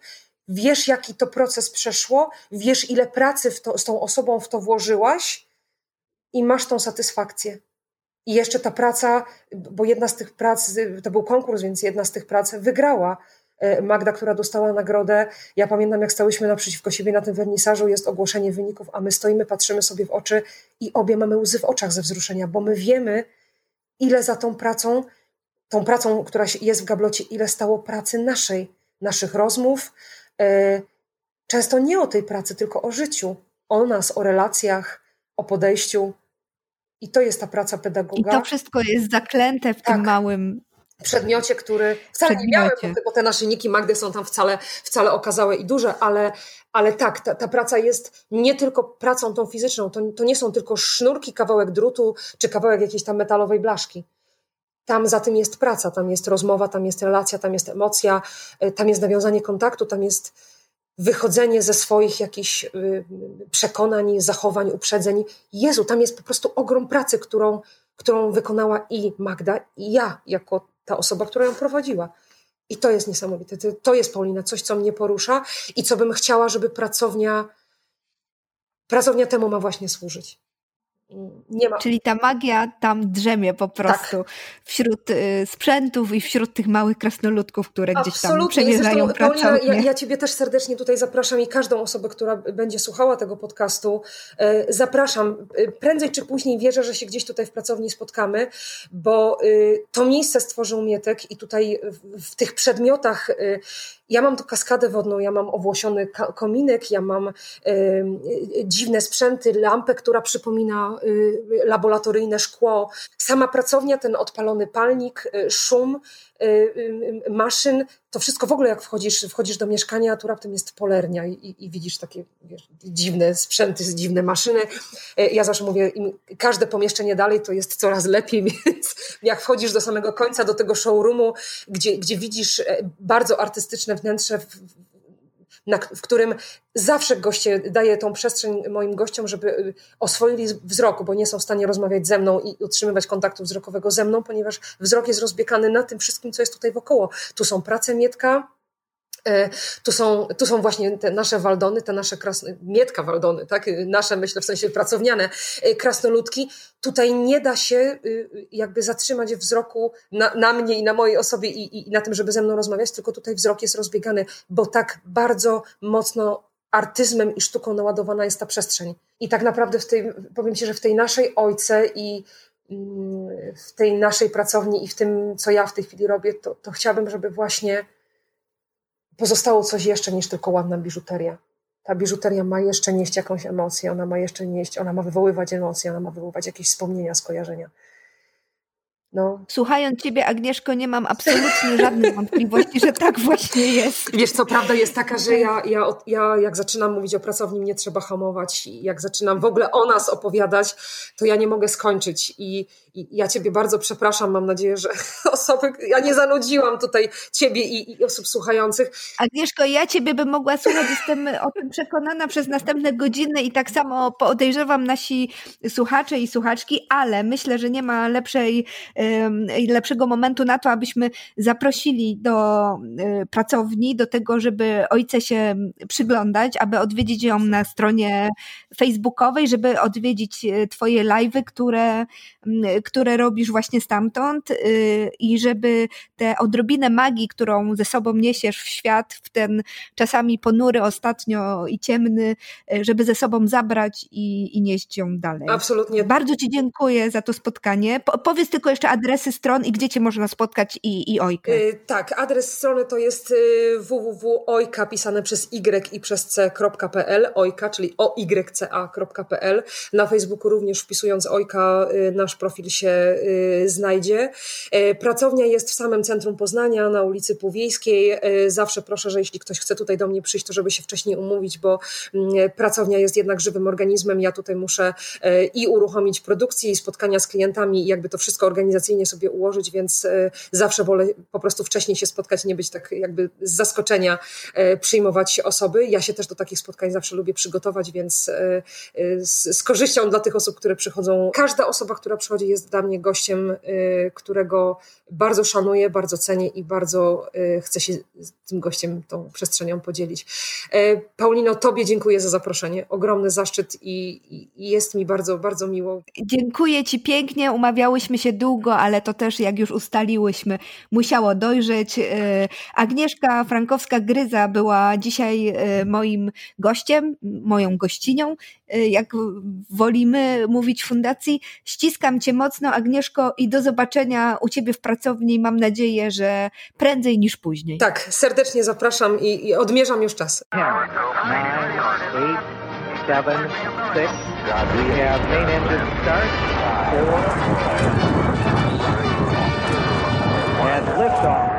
Speaker 3: wiesz jaki to proces przeszło, wiesz ile pracy to, z tą osobą w to włożyłaś i masz tą satysfakcję. I jeszcze ta praca, bo jedna z tych prac, to był konkurs, więc jedna z tych prac wygrała. E, Magda, która dostała nagrodę. Ja pamiętam, jak stałyśmy naprzeciwko siebie na tym wernisażu, jest ogłoszenie wyników, a my stoimy, patrzymy sobie w oczy i obie mamy łzy w oczach ze wzruszenia, bo my wiemy, ile za tą pracą, tą pracą, która jest w gablocie, ile stało pracy naszej, naszych rozmów. E, często nie o tej pracy, tylko o życiu, o nas, o relacjach, o podejściu. I to jest ta praca pedagoga.
Speaker 2: I to wszystko jest zaklęte w tak. tym małym
Speaker 3: przedmiocie, który wcale przedmiocie. nie miałem, bo te niki Magdy są tam wcale, wcale okazałe i duże, ale, ale tak, ta, ta praca jest nie tylko pracą tą fizyczną, to, to nie są tylko sznurki, kawałek drutu czy kawałek jakiejś tam metalowej blaszki. Tam za tym jest praca, tam jest rozmowa, tam jest relacja, tam jest emocja, y, tam jest nawiązanie kontaktu, tam jest wychodzenie ze swoich jakichś y, przekonań, zachowań, uprzedzeń. Jezu, tam jest po prostu ogrom pracy, którą, którą wykonała i Magda, i ja, jako ta osoba, która ją prowadziła. I to jest niesamowite. To jest, Paulina, coś, co mnie porusza i co bym chciała, żeby pracownia, pracownia temu ma właśnie służyć.
Speaker 2: Nie ma. Czyli ta magia tam drzemie po prostu tak. wśród y, sprzętów i wśród tych małych krasnoludków, które Absolutnie. gdzieś tam przemierzają Paulina,
Speaker 3: ja, ja Ciebie też serdecznie tutaj zapraszam i każdą osobę, która będzie słuchała tego podcastu, y, zapraszam. Y, prędzej czy później wierzę, że się gdzieś tutaj w pracowni spotkamy, bo y, to miejsce stworzył Mietek i tutaj w, w tych przedmiotach ja mam kaskadę wodną, ja mam owłosiony kominek, ja mam y, dziwne sprzęty, lampę, która przypomina y, laboratoryjne szkło. Sama pracownia, ten odpalony palnik, y, szum maszyn, to wszystko w ogóle jak wchodzisz, wchodzisz do mieszkania, tu raptem jest polernia i, i widzisz takie wiesz, dziwne sprzęty, dziwne maszyny. Ja zawsze mówię, każde pomieszczenie dalej to jest coraz lepiej, więc jak wchodzisz do samego końca, do tego showroomu, gdzie, gdzie widzisz bardzo artystyczne wnętrze, w, na, w którym zawsze goście daję tą przestrzeń moim gościom, żeby y, oswoili wzrok, bo nie są w stanie rozmawiać ze mną i utrzymywać kontaktu wzrokowego ze mną, ponieważ wzrok jest rozbiekany na tym wszystkim, co jest tutaj wokoło. Tu są prace Mietka, tu są, tu są właśnie te nasze waldony, te nasze krasne, mietka waldony, tak? nasze, myślę, w sensie pracowniane e, krasnoludki. Tutaj nie da się y, jakby zatrzymać wzroku na, na mnie i na mojej osobie i, i na tym, żeby ze mną rozmawiać, tylko tutaj wzrok jest rozbiegany, bo tak bardzo mocno artyzmem i sztuką naładowana jest ta przestrzeń. I tak naprawdę w tej, powiem Ci, że w tej naszej ojce i mm, w tej naszej pracowni i w tym, co ja w tej chwili robię, to, to chciałabym, żeby właśnie pozostało coś jeszcze niż tylko ładna biżuteria. Ta biżuteria ma jeszcze nieść jakąś emocję, ona ma jeszcze nieść, ona ma wywoływać emocje, ona ma wywoływać jakieś wspomnienia, skojarzenia.
Speaker 2: No. Słuchając Ciebie, Agnieszko, nie mam absolutnie żadnych wątpliwości, że tak właśnie jest.
Speaker 3: Wiesz, co prawda jest taka, że ja, ja, ja jak zaczynam mówić o pracowni, nie trzeba hamować i jak zaczynam w ogóle o nas opowiadać, to ja nie mogę skończyć i, i ja Ciebie bardzo przepraszam, mam nadzieję, że osoby, ja nie zanudziłam tutaj Ciebie i, i osób słuchających.
Speaker 2: Agnieszko, ja Ciebie bym mogła słuchać, jestem o tym przekonana przez następne godziny i tak samo podejrzewam nasi słuchacze i słuchaczki, ale myślę, że nie ma lepszej lepszego momentu na to, abyśmy zaprosili do pracowni, do tego, żeby ojce się przyglądać, aby odwiedzić ją na stronie facebookowej, żeby odwiedzić twoje live'y, które, które robisz właśnie stamtąd i żeby tę odrobinę magii, którą ze sobą niesiesz w świat, w ten czasami ponury ostatnio i ciemny, żeby ze sobą zabrać i, i nieść ją dalej.
Speaker 3: Absolutnie.
Speaker 2: Bardzo Ci dziękuję za to spotkanie. Po, powiedz tylko jeszcze adresy stron i gdzie Cię można spotkać i, i Ojkę. Yy,
Speaker 3: tak, adres strony to jest y, www.ojka pisane przez y i przez c.pl, ojka, czyli oyca.pl. Na Facebooku również wpisując Ojka y, nasz profil się y, znajdzie. Pracownia jest w samym centrum Poznania, na ulicy Półwiejskiej. Zawsze proszę, że jeśli ktoś chce tutaj do mnie przyjść, to żeby się wcześniej umówić, bo mm, pracownia jest jednak żywym organizmem. Ja tutaj muszę i uruchomić produkcję, i spotkania z klientami, i jakby to wszystko organizacyjnie sobie ułożyć, więc e, zawsze wolę po prostu wcześniej się spotkać, nie być tak jakby z zaskoczenia e, przyjmować osoby. Ja się też do takich spotkań zawsze lubię przygotować, więc z, z korzyścią dla tych osób, które przychodzą. Każda osoba, która przychodzi, jest dla mnie gościem, którego bardzo szanuję, bardzo cenię i bardzo chcę się z tym gościem, tą przestrzenią podzielić. Paulino, Tobie dziękuję za zaproszenie. Ogromny zaszczyt i, jest mi bardzo, bardzo miło.
Speaker 2: Dziękuję Ci pięknie. Umawiałyśmy się długo, ale to też, jak już ustaliłyśmy, musiało dojrzeć. E, Agnieszka Frankowska-Gryza była dzisiaj e, moim gościem, moją gościnią. E, jak wolimy mówić fundacji, ściskam Cię mocno, Agnieszko, i do zobaczenia u Ciebie w pracowni. Mam nadzieję, że prędzej niż później.
Speaker 3: Tak, serdecznie zapraszam i, i odmierzam już czas.
Speaker 1: eight, seven, six. We have main engine start, four, and liftoff.